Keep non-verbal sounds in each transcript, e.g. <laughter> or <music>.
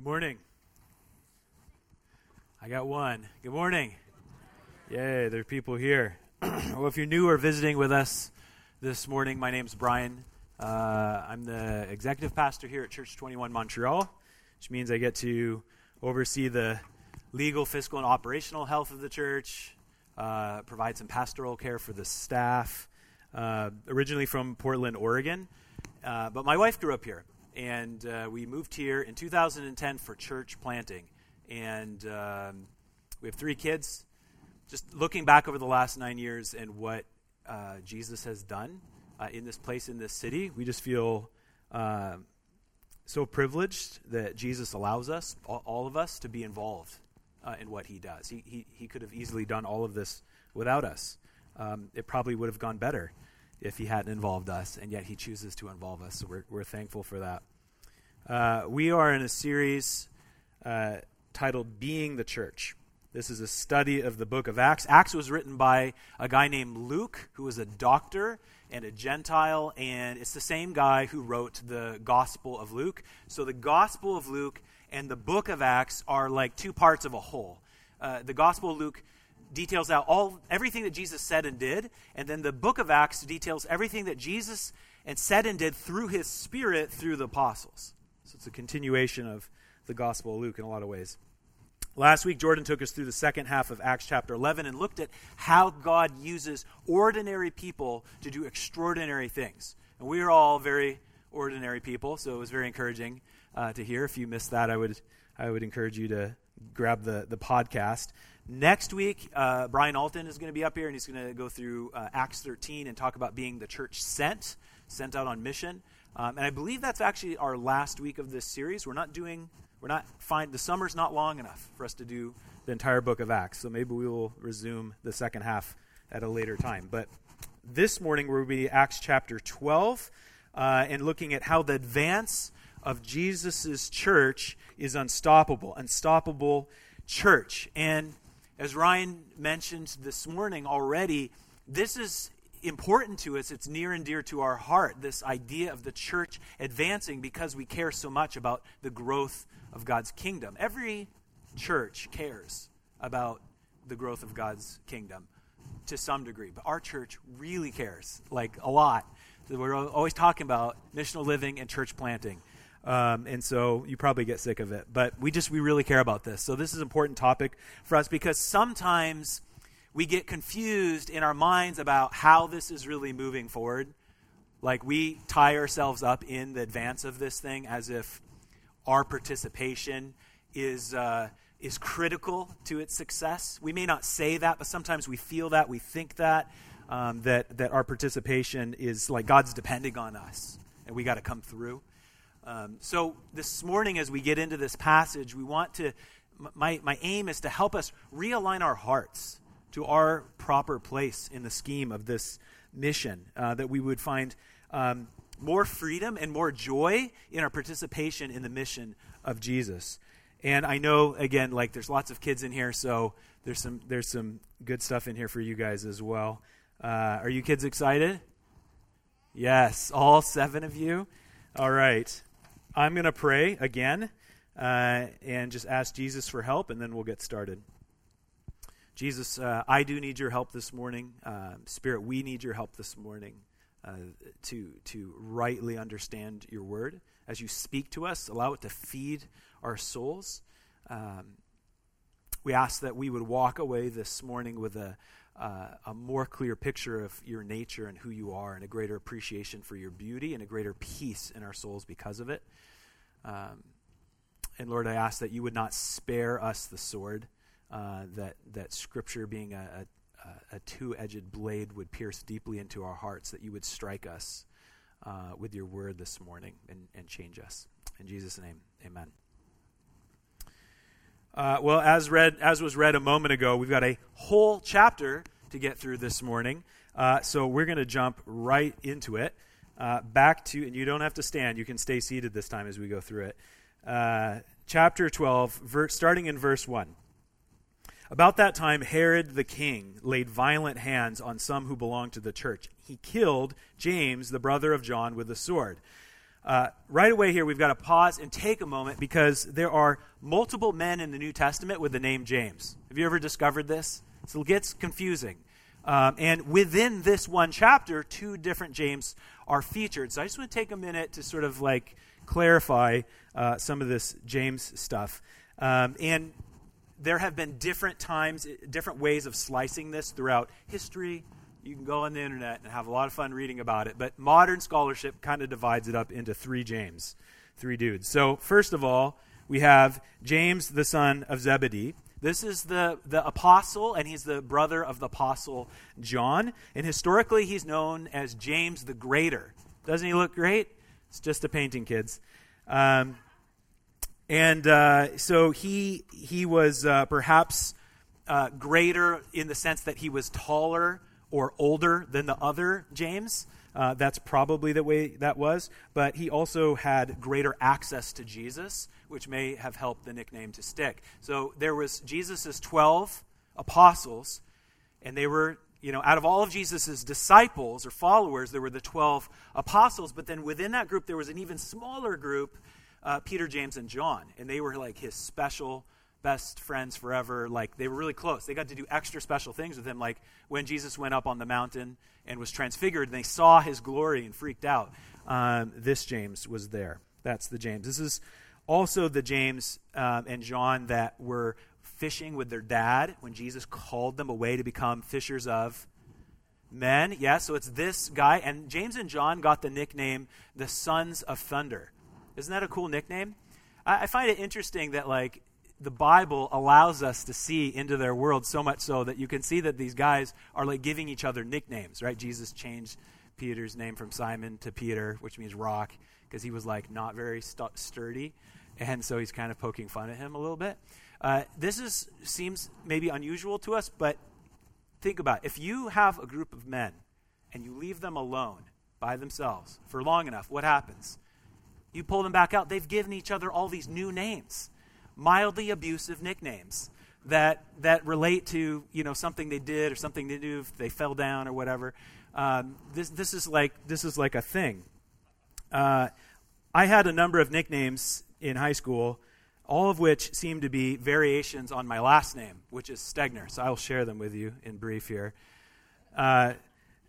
Good morning. I got one. Good morning. Yay, there are people here. <clears throat> well, if you're new or visiting with us this morning, my name's Brian. Uh, I'm the executive pastor here at Church 21 Montreal, which means I get to oversee the legal, fiscal, and operational health of the church, uh, provide some pastoral care for the staff. Uh, originally from Portland, Oregon, uh, but my wife grew up here and uh, we moved here in 2010 for church planting. And um, we have three kids. Just looking back over the last nine years and what uh, Jesus has done uh, in this place, in this city, we just feel uh, so privileged that Jesus allows us, all, all of us, to be involved uh, in what he does. He, he, he could have easily done all of this without us. Um, it probably would have gone better if he hadn't involved us, and yet he chooses to involve us. So we're, we're thankful for that. Uh, we are in a series uh, titled Being the Church. This is a study of the book of Acts. Acts was written by a guy named Luke, who was a doctor and a Gentile, and it's the same guy who wrote the Gospel of Luke. So the Gospel of Luke and the book of Acts are like two parts of a whole. Uh, the Gospel of Luke details out all everything that Jesus said and did, and then the book of Acts details everything that Jesus and said and did through his spirit through the apostles. So it's a continuation of the Gospel of Luke in a lot of ways. Last week, Jordan took us through the second half of Acts chapter 11 and looked at how God uses ordinary people to do extraordinary things. And we are all very ordinary people, so it was very encouraging uh, to hear. If you missed that, I would, I would encourage you to grab the, the podcast. Next week, uh, Brian Alton is going to be up here, and he's going to go through uh, Acts 13 and talk about being the church sent, sent out on mission. Um, and I believe that's actually our last week of this series. We're not doing, we're not fine. The summer's not long enough for us to do the entire book of Acts, so maybe we will resume the second half at a later time. But this morning we'll be Acts chapter 12 uh, and looking at how the advance of Jesus' church is unstoppable, unstoppable church. And as Ryan mentioned this morning already, this is important to us. It's near and dear to our heart, this idea of the church advancing because we care so much about the growth of God's kingdom. Every church cares about the growth of God's kingdom to some degree, but our church really cares, like a lot. We're always talking about missional living and church planting. Um, and so you probably get sick of it. But we just, we really care about this. So this is an important topic for us because sometimes we get confused in our minds about how this is really moving forward. Like we tie ourselves up in the advance of this thing as if our participation is, uh, is critical to its success. We may not say that, but sometimes we feel that, we think that, um, that, that our participation is like God's depending on us and we got to come through. Um, so this morning, as we get into this passage, we want to, my, my aim is to help us realign our hearts to our proper place in the scheme of this mission, uh, that we would find um, more freedom and more joy in our participation in the mission of Jesus. And I know, again, like there's lots of kids in here, so there's some there's some good stuff in here for you guys as well. Uh, are you kids excited? Yes, all seven of you. All right. I'm going to pray again uh, and just ask Jesus for help, and then we'll get started. Jesus, uh, I do need your help this morning. Uh, Spirit, we need your help this morning uh, to, to rightly understand your word. As you speak to us, allow it to feed our souls. Um, we ask that we would walk away this morning with a, uh, a more clear picture of your nature and who you are, and a greater appreciation for your beauty, and a greater peace in our souls because of it. Um, and Lord, I ask that you would not spare us the sword, uh, that, that Scripture, being a, a, a two edged blade, would pierce deeply into our hearts, that you would strike us uh, with your word this morning and, and change us. In Jesus' name, amen. Uh, well, as read, as was read a moment ago, we've got a whole chapter to get through this morning. Uh, so we're going to jump right into it. Uh, back to, and you don't have to stand, you can stay seated this time as we go through it. Uh, chapter 12, ver- starting in verse 1. About that time, Herod the king laid violent hands on some who belonged to the church. He killed James, the brother of John, with a sword. uh, right away here, we've got to pause and take a moment because there are multiple men in the New Testament with the name James. Have you ever discovered this? So it gets confusing. Um, and within this one chapter, two different James are featured. So I just want to take a minute to sort of like clarify uh, some of this James stuff. Um, and there have been different times, different ways of slicing this throughout history. You can go on the internet and have a lot of fun reading about it. But modern scholarship kind of divides it up into three James, three dudes. So, first of all, we have James, the son of Zebedee. This is the, the apostle, and he's the brother of the apostle John. And historically, he's known as James the Greater. Doesn't he look great? It's just a painting, kids. Um, and uh, so he, he was uh, perhaps uh, greater in the sense that he was taller or older than the other James. Uh, that's probably the way that was. But he also had greater access to Jesus, which may have helped the nickname to stick. So there was Jesus' 12 apostles, and they were, you know, out of all of Jesus' disciples or followers, there were the 12 apostles. But then within that group, there was an even smaller group, uh, Peter, James, and John. And they were like his special best friends forever. Like they were really close. They got to do extra special things with him. Like when Jesus went up on the mountain and was transfigured, and they saw his glory and freaked out. Um, this James was there. That's the James. This is also the James um, and John that were fishing with their dad when Jesus called them away to become fishers of men. Yeah, so it's this guy. And James and John got the nickname the Sons of Thunder. Isn't that a cool nickname? I, I find it interesting that, like, the Bible allows us to see into their world so much so that you can see that these guys are like giving each other nicknames, right? Jesus changed Peter's name from Simon to Peter, which means rock, because he was like not very st- sturdy, and so he's kind of poking fun at him a little bit. Uh, this is seems maybe unusual to us, but think about it. if you have a group of men and you leave them alone by themselves for long enough, what happens? You pull them back out. They've given each other all these new names mildly abusive nicknames that that relate to you know something they did or something they do if they fell down or whatever. Um, this this is like this is like a thing. Uh, I had a number of nicknames in high school, all of which seem to be variations on my last name, which is Stegner. So I'll share them with you in brief here. Uh,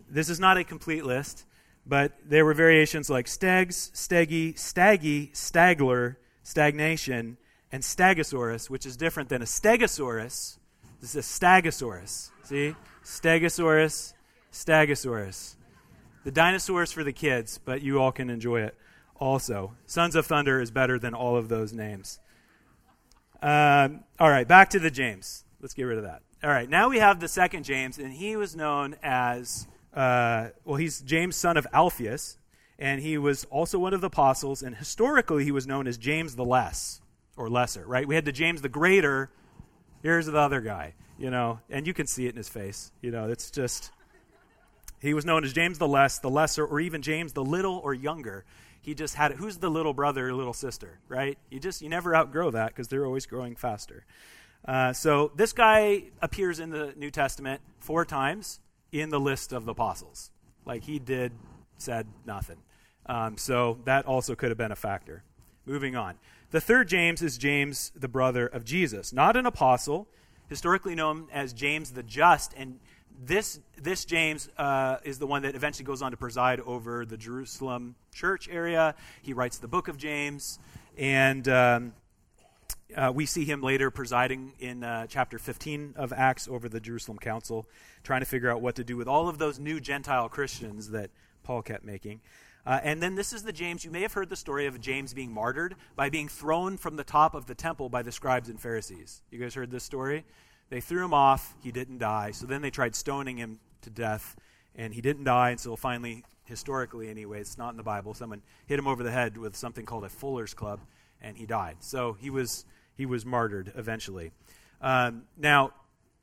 this is not a complete list, but there were variations like Stegs, Steggy, Staggy, Stagler, Stagnation, and Stegosaurus, which is different than a Stegosaurus. This is a Stegosaurus. See? Stegosaurus, Stegosaurus. The dinosaurs for the kids, but you all can enjoy it also. Sons of Thunder is better than all of those names. Um, all right, back to the James. Let's get rid of that. All right, now we have the second James, and he was known as, uh, well, he's James, son of Alphaeus, and he was also one of the apostles, and historically he was known as James the Less or lesser, right? We had the James the Greater. Here's the other guy, you know, and you can see it in his face. You know, it's just, he was known as James the Less, the Lesser, or even James the Little or Younger. He just had it. Who's the little brother or little sister, right? You just, you never outgrow that because they're always growing faster. Uh, so this guy appears in the New Testament four times in the list of the apostles. Like he did, said nothing. Um, so that also could have been a factor. Moving on. The third James is James, the brother of Jesus, not an apostle, historically known as James the Just. And this, this James uh, is the one that eventually goes on to preside over the Jerusalem church area. He writes the book of James. And um, uh, we see him later presiding in uh, chapter 15 of Acts over the Jerusalem Council, trying to figure out what to do with all of those new Gentile Christians that Paul kept making. Uh, and then this is the James. You may have heard the story of James being martyred by being thrown from the top of the temple by the scribes and Pharisees. You guys heard this story? They threw him off. He didn't die. So then they tried stoning him to death, and he didn't die until finally, historically anyway, it's not in the Bible, someone hit him over the head with something called a fuller's club, and he died. So he was, he was martyred eventually. Um, now,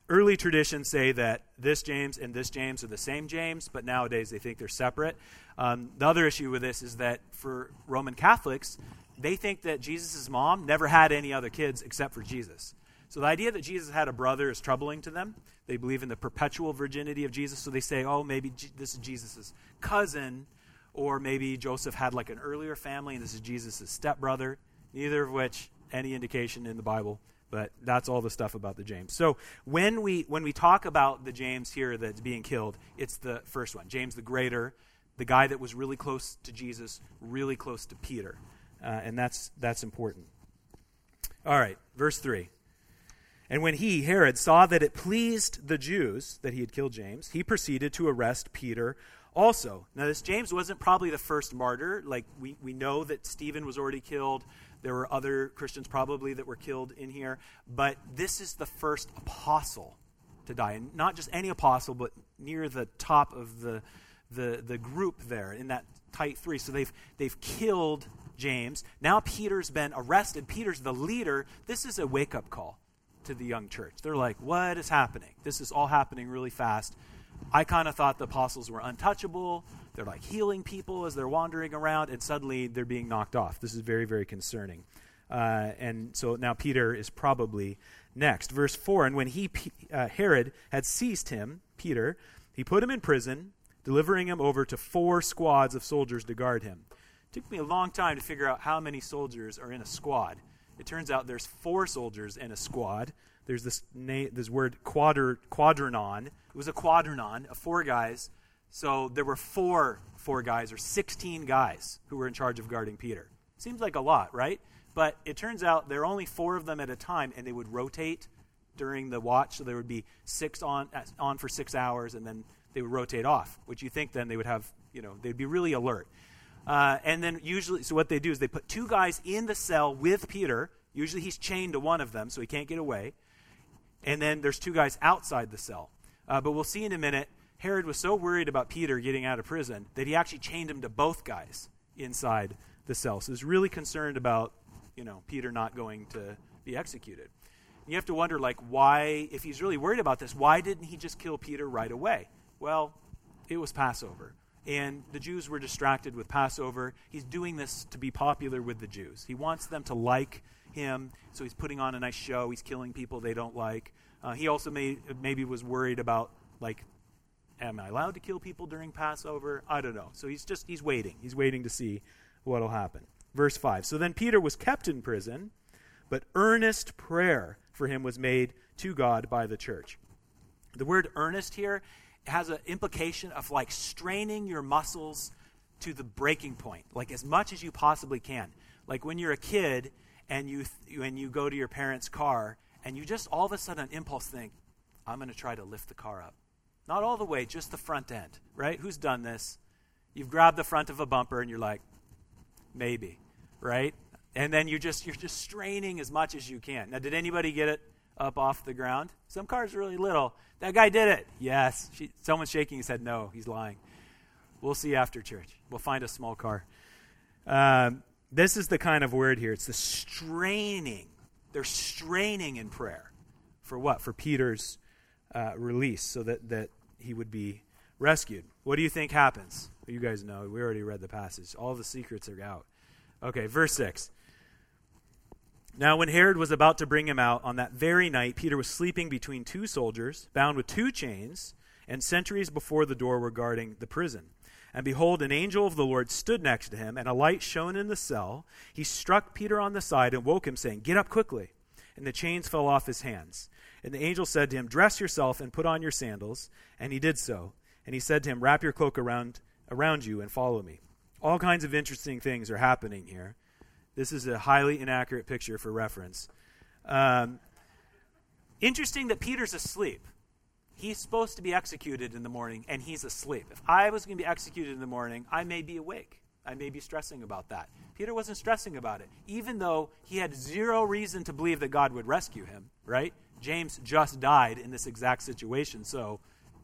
early traditions say that this James and this James are the same James, but nowadays they think they're separate. Um, the other issue with this is that for Roman Catholics, they think that Jesus' mom never had any other kids except for Jesus. So the idea that Jesus had a brother is troubling to them. They believe in the perpetual virginity of Jesus, so they say, oh, maybe this is Jesus' cousin or maybe Joseph had like an earlier family and this is Jesus' stepbrother, neither of which any indication in the Bible. But that's all the stuff about the James. So when we when we talk about the James here that's being killed, it's the first one, James the Greater, the guy that was really close to Jesus, really close to Peter, uh, and that's that's important. All right, verse three. And when he, Herod, saw that it pleased the Jews that he had killed James, he proceeded to arrest Peter also. Now, this James wasn't probably the first martyr. Like, we, we know that Stephen was already killed. There were other Christians probably that were killed in here. But this is the first apostle to die. And not just any apostle, but near the top of the, the, the group there in that tight three. So they've, they've killed James. Now Peter's been arrested. Peter's the leader. This is a wake up call to the young church. They're like, what is happening? This is all happening really fast. I kind of thought the apostles were untouchable. They're like healing people as they're wandering around, and suddenly they're being knocked off. This is very, very concerning. Uh, and so now Peter is probably next. Verse 4 And when he, uh, Herod, had seized him, Peter, he put him in prison, delivering him over to four squads of soldiers to guard him. It took me a long time to figure out how many soldiers are in a squad. It turns out there's four soldiers in a squad. There's this this word quadr- quadranon. It was a quadranon of four guys. So there were four four guys or 16 guys who were in charge of guarding Peter. Seems like a lot, right? But it turns out there are only four of them at a time, and they would rotate during the watch. So there would be six on on for six hours, and then they would rotate off. Which you think then they would have, you know, they'd be really alert. Uh, and then usually, so what they do is they put two guys in the cell with Peter. Usually he's chained to one of them, so he can't get away. And then there's two guys outside the cell. Uh, but we'll see in a minute, Herod was so worried about Peter getting out of prison that he actually chained him to both guys inside the cell. So he's really concerned about, you know, Peter not going to be executed. You have to wonder, like, why, if he's really worried about this, why didn't he just kill Peter right away? Well, it was Passover and the Jews were distracted with Passover. He's doing this to be popular with the Jews. He wants them to like him, so he's putting on a nice show. He's killing people they don't like. Uh, he also may, maybe was worried about, like, am I allowed to kill people during Passover? I don't know. So he's just, he's waiting. He's waiting to see what will happen. Verse 5. So then Peter was kept in prison, but earnest prayer for him was made to God by the church. The word earnest here has an implication of like straining your muscles to the breaking point, like as much as you possibly can. Like when you're a kid and you th- when you go to your parents' car and you just all of a sudden impulse think, I'm going to try to lift the car up. Not all the way, just the front end, right? Who's done this? You've grabbed the front of a bumper and you're like, maybe, right? And then you're just you're just straining as much as you can. Now, did anybody get it up off the ground? Some cars are really little. That guy did it. Yes. She, someone's shaking his head. No, he's lying. We'll see after church. We'll find a small car. Um, this is the kind of word here. It's the straining. They're straining in prayer. For what? For Peter's uh, release so that, that he would be rescued. What do you think happens? You guys know. We already read the passage. All the secrets are out. Okay, verse 6. Now, when Herod was about to bring him out, on that very night, Peter was sleeping between two soldiers, bound with two chains, and sentries before the door were guarding the prison. And behold, an angel of the Lord stood next to him, and a light shone in the cell. He struck Peter on the side and woke him, saying, Get up quickly. And the chains fell off his hands. And the angel said to him, Dress yourself and put on your sandals. And he did so. And he said to him, Wrap your cloak around, around you and follow me. All kinds of interesting things are happening here. This is a highly inaccurate picture for reference. Um, interesting that Peter's asleep. He's supposed to be executed in the morning, and he's asleep. If I was going to be executed in the morning, I may be awake. I may be stressing about that. Peter wasn't stressing about it, even though he had zero reason to believe that God would rescue him, right? James just died in this exact situation, so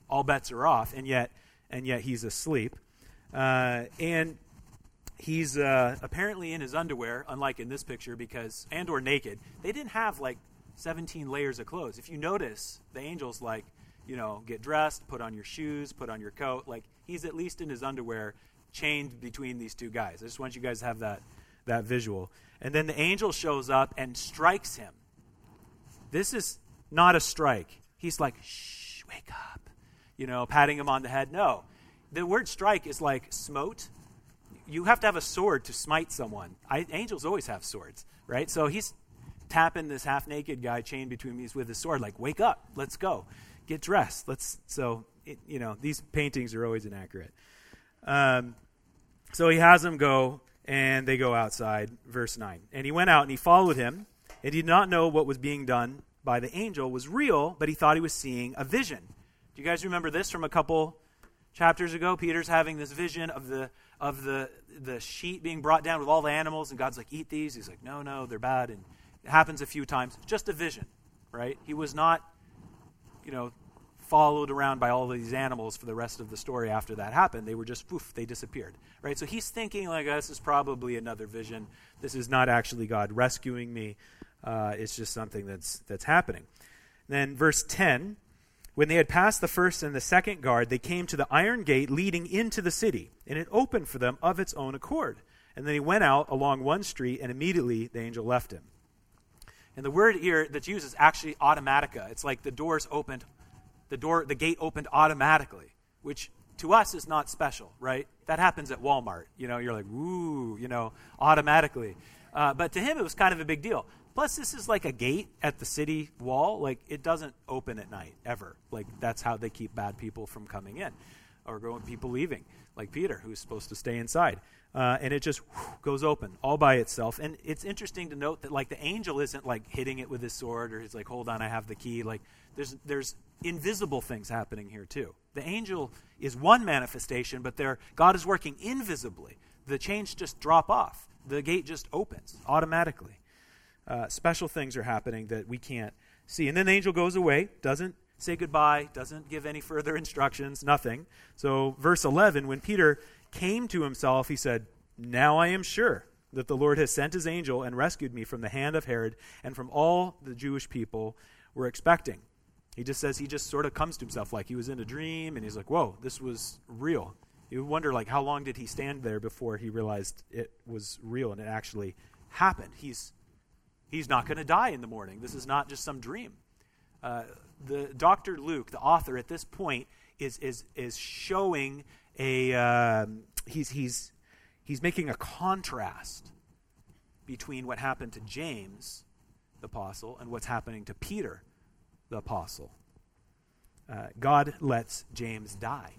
all bets are off, and yet, and yet he's asleep. Uh, and he's uh, apparently in his underwear, unlike in this picture, because and or naked. They didn't have like 17 layers of clothes. If you notice, the angels like, you know, get dressed, put on your shoes, put on your coat. Like he's at least in his underwear, chained between these two guys. I just want you guys to have that that visual. And then the angel shows up and strikes him. This is not a strike. He's like, shh, wake up. You know, patting him on the head. No. The word strike is like smote you have to have a sword to smite someone. I, angels always have swords, right? So he's tapping this half naked guy chained between me with his sword, like, wake up, let's go, get dressed. Let's, so, it, you know, these paintings are always inaccurate. Um, so he has them go, and they go outside, verse 9. And he went out and he followed him, and he did not know what was being done by the angel was real, but he thought he was seeing a vision. Do you guys remember this from a couple chapters ago? Peter's having this vision of the of the the sheet being brought down with all the animals, and God's like, "Eat these." He's like, "No, no, they're bad." And it happens a few times. Just a vision, right? He was not, you know, followed around by all these animals for the rest of the story after that happened. They were just poof, they disappeared, right? So he's thinking like, "This is probably another vision. This is not actually God rescuing me. Uh, it's just something that's that's happening." then verse ten when they had passed the first and the second guard, they came to the iron gate leading into the city, and it opened for them of its own accord. And then he went out along one street, and immediately the angel left him. And the word here that's used is actually automatica. It's like the doors opened, the door, the gate opened automatically, which to us is not special, right? That happens at Walmart. You know, you're like, ooh, you know, automatically. Uh, but to him, it was kind of a big deal. Plus, this is like a gate at the city wall. Like, it doesn't open at night, ever. Like, that's how they keep bad people from coming in or going, people leaving, like Peter, who's supposed to stay inside. Uh, and it just goes open all by itself. And it's interesting to note that, like, the angel isn't, like, hitting it with his sword or he's like, hold on, I have the key. Like, there's, there's invisible things happening here, too. The angel is one manifestation, but there, God is working invisibly. The chains just drop off, the gate just opens automatically uh, special things are happening that we can't see. And then the angel goes away, doesn't say goodbye, doesn't give any <laughs> further instructions, nothing. So, verse 11, when Peter came to himself, he said, Now I am sure that the Lord has sent his angel and rescued me from the hand of Herod and from all the Jewish people were expecting. He just says he just sort of comes to himself like he was in a dream and he's like, Whoa, this was real. You wonder like how long did he stand there before he realized it was real and it actually happened. He's He's not going to die in the morning. This is not just some dream. Uh, the Dr. Luke, the author, at this point is is is showing a uh, he's he's he's making a contrast between what happened to James, the apostle, and what's happening to Peter, the apostle. Uh, God lets James die,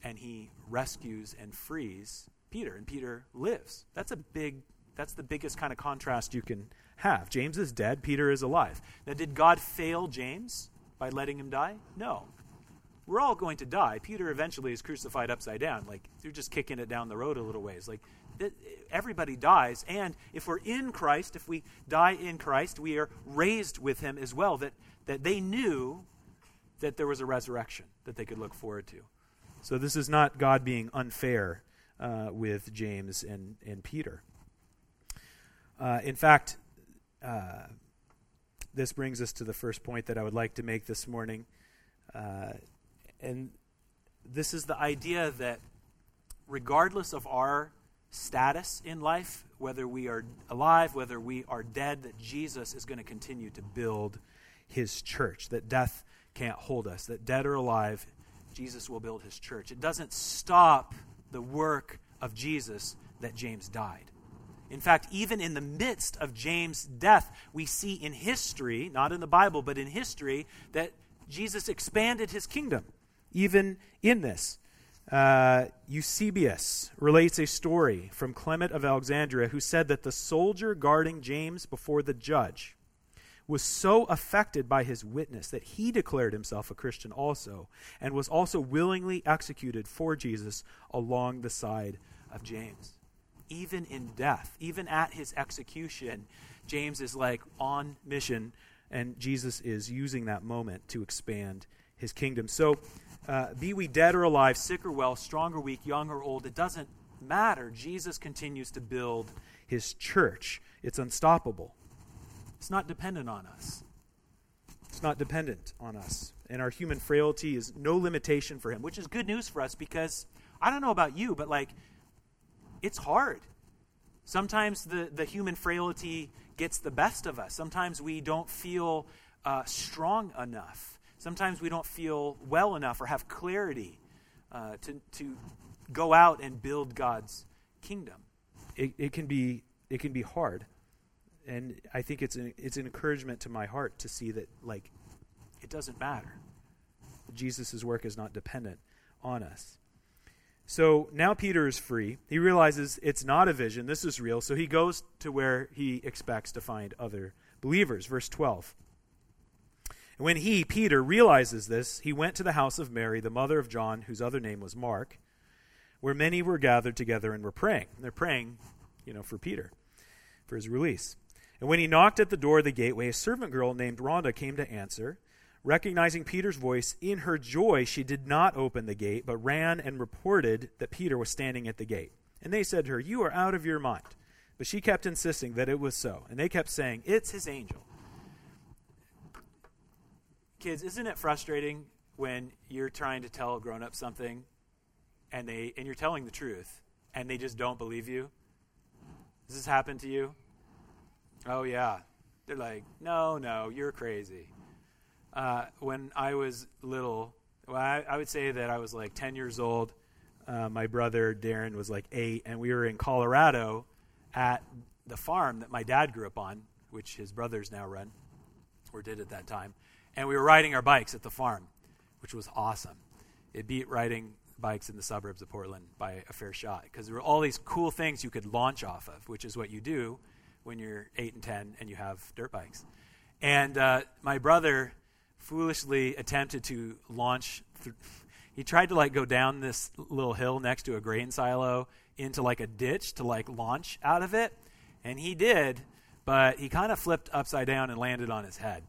and he rescues and frees Peter, and Peter lives. That's a big that's the biggest kind of contrast you can have. James is dead, Peter is alive. Now, did God fail James by letting him die? No. We're all going to die. Peter eventually is crucified upside down. Like, they're just kicking it down the road a little ways. Like, everybody dies. And if we're in Christ, if we die in Christ, we are raised with him as well. That, that they knew that there was a resurrection that they could look forward to. So this is not God being unfair uh, with James and, and Peter. Uh, in fact, uh, this brings us to the first point that I would like to make this morning. Uh, and this is the idea that regardless of our status in life, whether we are alive, whether we are dead, that Jesus is going to continue to build his church, that death can't hold us, that dead or alive, Jesus will build his church. It doesn't stop the work of Jesus that James died. In fact, even in the midst of James' death, we see in history, not in the Bible, but in history, that Jesus expanded his kingdom, even in this. Uh, Eusebius relates a story from Clement of Alexandria who said that the soldier guarding James before the judge was so affected by his witness that he declared himself a Christian also and was also willingly executed for Jesus along the side of James even in death, even at his execution, James is like on mission, and Jesus is using that moment to expand his kingdom. So, uh, be we dead or alive, sick or well, strong or weak, young or old, it doesn't matter. Jesus continues to build his church. It's unstoppable. It's not dependent on us. It's not dependent on us. And our human frailty is no limitation for him, which is good news for us because I don't know about you, but like it's hard. Sometimes the, the human frailty gets the best of us. Sometimes we don't feel uh, strong enough. Sometimes we don't feel well enough or have clarity uh, to, to go out and build God's kingdom. It, it can be it can be hard, and I think it's an, it's an encouragement to my heart to see that like it doesn't matter. Jesus' work is not dependent on us. So now Peter is free. He realizes it's not a vision, this is real. So he goes to where he expects to find other believers. Verse 12. And when he, Peter, realizes this, he went to the house of Mary, the mother of John, whose other name was Mark, where many were gathered together and were praying. And they're praying, you know, for Peter, for his release. And when he knocked at the door of the gateway, a servant girl named Rhoda came to answer. Recognizing Peter's voice, in her joy, she did not open the gate, but ran and reported that Peter was standing at the gate. And they said to her, You are out of your mind. But she kept insisting that it was so. And they kept saying, It's his angel. Kids, isn't it frustrating when you're trying to tell a grown up something and they and you're telling the truth and they just don't believe you? Does this happen to you? Oh yeah. They're like, No, no, you're crazy uh, when I was little, well, I, I, would say that I was like 10 years old. Uh, my brother Darren was like eight, and we were in Colorado at the farm that my dad grew up on, which his brothers now run, or did at that time. And we were riding our bikes at the farm, which was awesome. It beat riding bikes in the suburbs of Portland by a fair shot because there were all these cool things you could launch off of, which is what you do when you're 8 and 10 and you have dirt bikes. And uh, my brother foolishly attempted to launch. Th- he tried to like go down this little hill next to a grain silo into like a ditch to like launch out of it, and he did, but he kind of flipped upside down and landed on his head.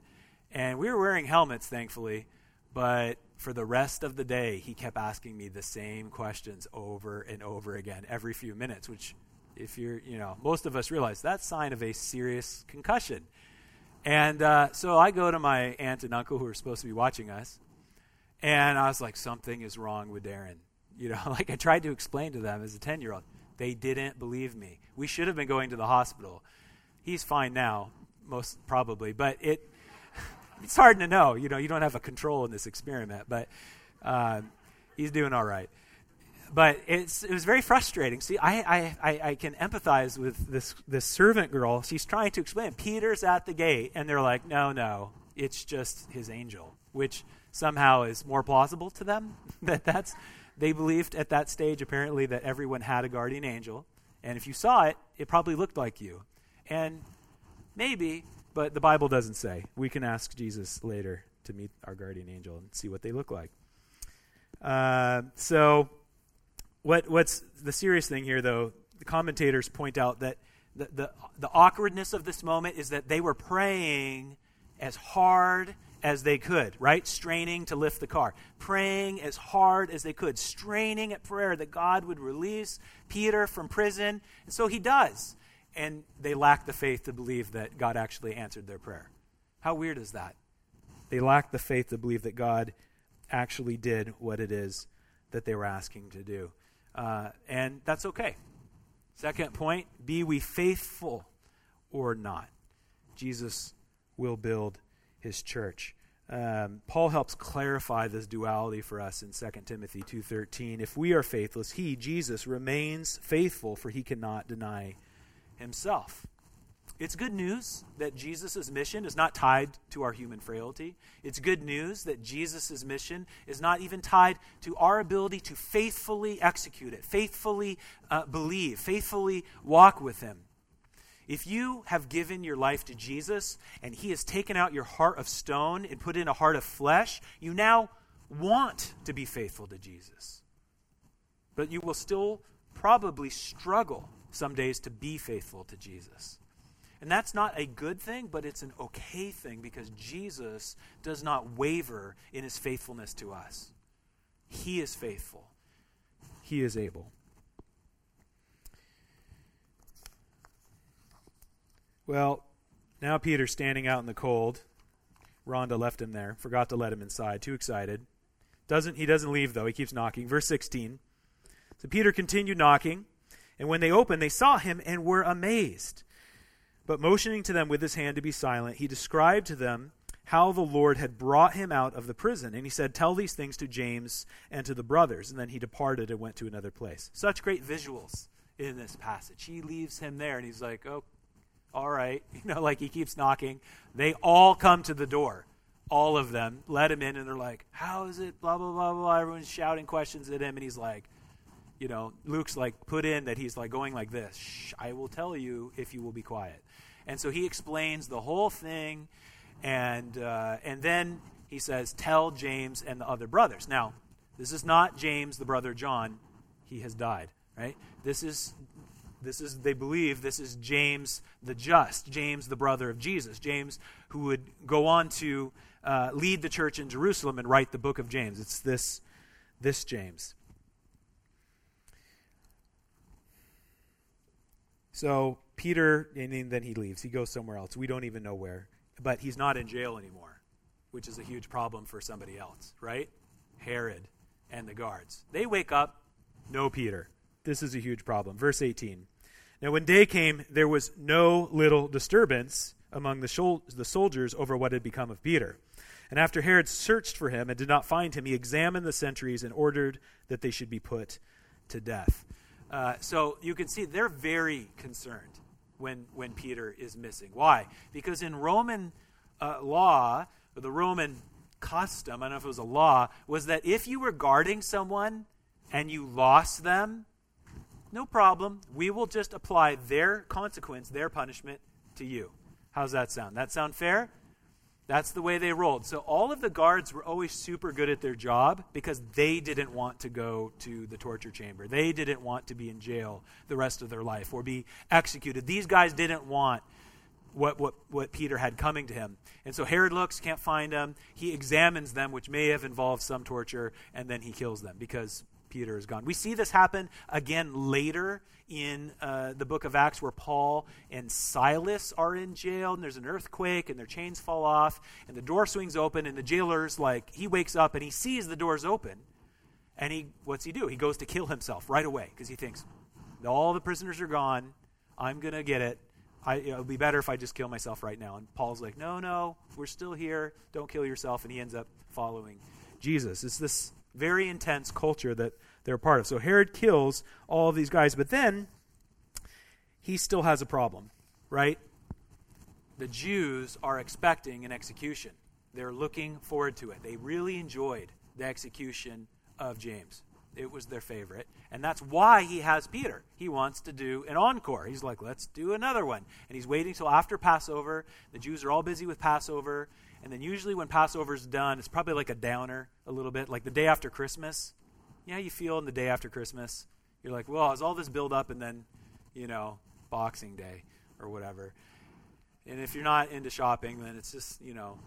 And we were wearing helmets, thankfully, but for the rest of the day, he kept asking me the same questions over and over again every few minutes, which, if you're, you know, most of us realize that's sign of a serious concussion. And uh, so I go to my aunt and uncle who are supposed to be watching us, and I was like, something is wrong with Darren. <laughs> You know, like I tried to explain to them as a 10 year old. They didn't believe me. We should have been going to the hospital. He's fine now, most probably, but it <laughs> it's hard to know. You know, you don't have a control in this experiment, but uh, he's doing all right but it was very frustrating. See, I, I, I, can empathize with this, this servant girl. She's trying to explain. Peter's at the gate, and they're like, no, no, it's just his angel, which somehow is more plausible to them. <laughs> that that's, they believed at that stage, apparently, that everyone had a guardian angel. And if you saw it, it probably looked like you. And maybe, but the Bible doesn't say. We can ask Jesus later to meet our guardian angel and see what they look like. Uh, so what, what's the serious thing here, though, the commentators point out that the, the, the awkwardness of this moment is that they were praying as hard as they could, right? Straining to lift the car. Praying as hard as they could, straining at prayer that God would release Peter from prison. And so he does. And they lack the faith to believe that God actually answered their prayer. How weird is that? They lack the faith to believe that God actually did what it is that they were asking to do. Uh, and that's okay. Second point be we faithful or not. Jesus will build his church. Um, Paul helps clarify this duality for us in 2 Timothy 2:13. If we are faithless, he Jesus remains faithful for he cannot deny himself. It's good news that Jesus' mission is not tied to our human frailty. It's good news that Jesus' mission is not even tied to our ability to faithfully execute it, faithfully uh, believe, faithfully walk with Him. If you have given your life to Jesus and He has taken out your heart of stone and put in a heart of flesh, you now want to be faithful to Jesus. But you will still probably struggle some days to be faithful to Jesus. And that's not a good thing, but it's an okay thing because Jesus does not waver in his faithfulness to us. He is faithful, he is able. Well, now Peter's standing out in the cold. Rhonda left him there, forgot to let him inside, too excited. Doesn't he doesn't leave though, he keeps knocking. Verse 16. So Peter continued knocking, and when they opened, they saw him and were amazed. But motioning to them with his hand to be silent, he described to them how the Lord had brought him out of the prison. And he said, Tell these things to James and to the brothers. And then he departed and went to another place. Such great visuals in this passage. He leaves him there and he's like, Oh, all right. <laughs> You know, like he keeps knocking. They all come to the door. All of them let him in and they're like, How is it? Blah, blah, blah, blah. Everyone's shouting questions at him. And he's like, You know, Luke's like, put in that he's like going like this Shh, I will tell you if you will be quiet. And so he explains the whole thing and, uh, and then he says, Tell James and the other brothers. Now, this is not James, the brother John. He has died, right? This is, this is they believe this is James the just, James the brother of Jesus, James who would go on to uh, lead the church in Jerusalem and write the book of James. It's this, this James. So Peter, and then he leaves. He goes somewhere else. We don't even know where but he's not in jail anymore, which is a huge problem for somebody else, right? Herod and the guards. They wake up, no Peter. This is a huge problem. Verse 18. Now, when day came, there was no little disturbance among the, shol- the soldiers over what had become of Peter. And after Herod searched for him and did not find him, he examined the sentries and ordered that they should be put to death. Uh, so you can see they're very concerned when, when Peter is missing. Why? Because in Roman uh, law, the Roman custom, I don't know if it was a law, was that if you were guarding someone and you lost them, no problem. We will just apply their consequence, their punishment to you. How's that sound? That sound fair? That's the way they rolled. So all of the guards were always super good at their job because they didn't want to go to the torture chamber. They didn't want to be in jail the rest of their life or be executed. These guys didn't want what, what, what Peter had coming to him. And so Herod looks, can't find them. He examines them, which may have involved some torture, and then he kills them because Peter is gone. We see this happen again later in uh, the book of Acts where Paul and Silas are in jail and there's an earthquake and their chains fall off and the door swings open and the jailer's like, he wakes up and he sees the doors open and he, what's he do? He goes to kill himself right away because he thinks, all the prisoners are gone. I'm going to get it. I, it'll be better if I just kill myself right now. And Paul's like, no, no, we're still here. Don't kill yourself. And he ends up following Jesus. It's this very intense culture that they're a part of. So Herod kills all of these guys, but then he still has a problem, right? The Jews are expecting an execution. They're looking forward to it. They really enjoyed the execution of James. It was their favorite. And that's why he has Peter. He wants to do an encore. He's like, let's do another one. And he's waiting till after Passover. The Jews are all busy with Passover. And then usually when Passover's done, it's probably like a downer a little bit, like the day after Christmas. Know you feel in the day after Christmas? You're like, well, is all this build up and then, you know, Boxing Day or whatever. And if you're not into shopping, then it's just, you know,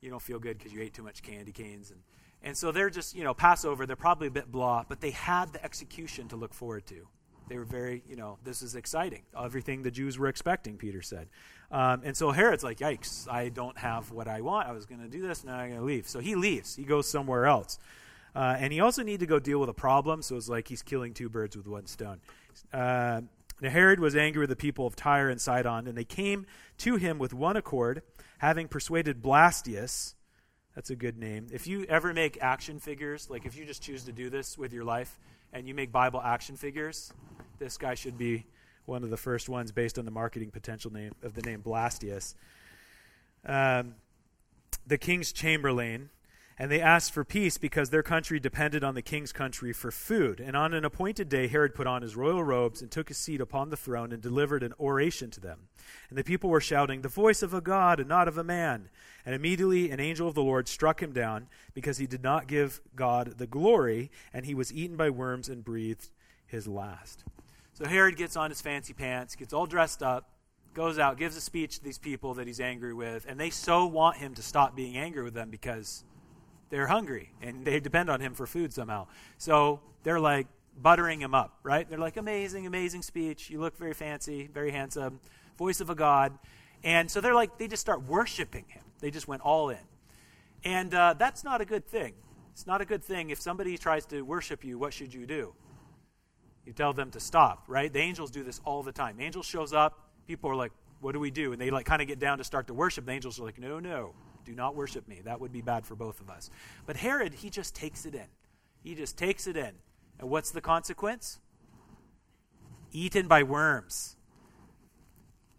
you don't feel good because you ate too much candy canes. And, and so they're just, you know, Passover, they're probably a bit blah, but they had the execution to look forward to. They were very, you know, this is exciting. Everything the Jews were expecting, Peter said. Um, and so Herod's like, yikes, I don't have what I want. I was going to do this, now I'm going to leave. So he leaves. He goes somewhere else. Uh, and he also needed to go deal with a problem, so it's like he's killing two birds with one stone. Uh, now Herod was angry with the people of Tyre and Sidon, and they came to him with one accord, having persuaded Blastius. That's a good name. If you ever make action figures, like if you just choose to do this with your life, and you make Bible action figures, this guy should be one of the first ones based on the marketing potential name of the name Blastius. Um, the king's chamberlain, and they asked for peace because their country depended on the king's country for food. And on an appointed day, Herod put on his royal robes and took his seat upon the throne and delivered an oration to them. And the people were shouting, The voice of a God and not of a man. And immediately an angel of the Lord struck him down because he did not give God the glory, and he was eaten by worms and breathed his last. So Herod gets on his fancy pants, gets all dressed up, goes out, gives a speech to these people that he's angry with, and they so want him to stop being angry with them because they're hungry and they depend on him for food somehow. So they're like buttering him up, right? They're like, amazing, amazing speech. You look very fancy, very handsome, voice of a god. And so they're like, they just start worshiping him. They just went all in. And uh, that's not a good thing. It's not a good thing. If somebody tries to worship you, what should you do? You tell them to stop, right? The angels do this all the time. Angel shows up, people are like, what do we do? And they like kind of get down to start to worship. The angels are like, no, no, do not worship me. That would be bad for both of us. But Herod, he just takes it in. He just takes it in. And what's the consequence? Eaten by worms.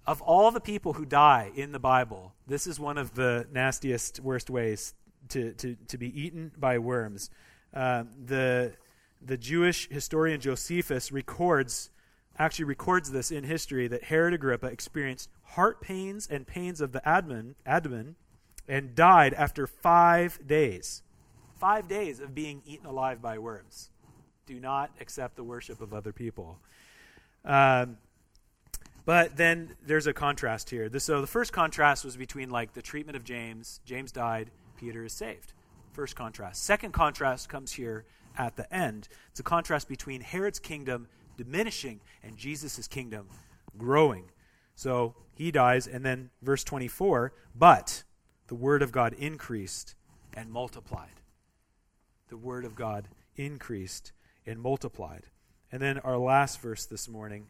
Of all the people who die in the Bible, this is one of the nastiest, worst ways to, to, to be eaten by worms. Uh, the, the Jewish historian Josephus records, actually records this in history, that Herod Agrippa experienced heart pains and pains of the abdomen, abdomen and died after five days. Five days of being eaten alive by worms. Do not accept the worship of other people. Um, but then there's a contrast here. so the first contrast was between like the treatment of James. James died, Peter is saved. First contrast. Second contrast comes here at the end. It's a contrast between Herod's kingdom diminishing and Jesus' kingdom growing. So he dies, and then verse 24, but the word of God increased and multiplied. The word of God increased and multiplied. And then our last verse this morning,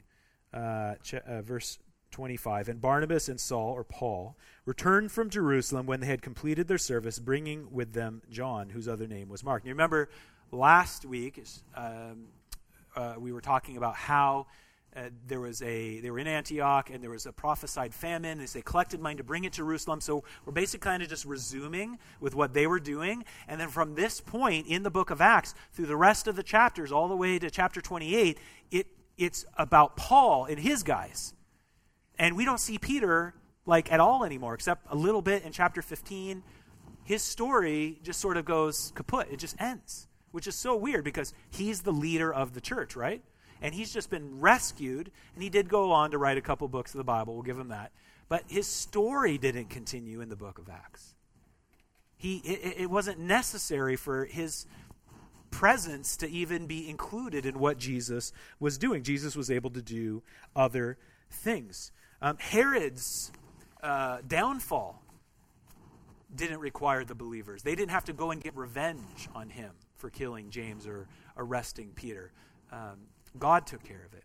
uh, ch- uh, verse 25. And Barnabas and Saul, or Paul, returned from Jerusalem when they had completed their service, bringing with them John, whose other name was Mark. And you remember last week, um, uh, we were talking about how uh, there was a they were in Antioch and there was a prophesied famine they collected money to bring it to Jerusalem. So we're basically kind of just resuming with what they were doing, and then from this point in the book of Acts through the rest of the chapters, all the way to chapter 28, it it's about Paul and his guys, and we don't see Peter like at all anymore, except a little bit in chapter 15. His story just sort of goes kaput. It just ends, which is so weird because he's the leader of the church, right? And he's just been rescued. And he did go on to write a couple books of the Bible. We'll give him that. But his story didn't continue in the book of Acts. He, it, it wasn't necessary for his presence to even be included in what Jesus was doing. Jesus was able to do other things. Um, Herod's uh, downfall didn't require the believers. They didn't have to go and get revenge on him for killing James or arresting Peter. Um, God took care of it.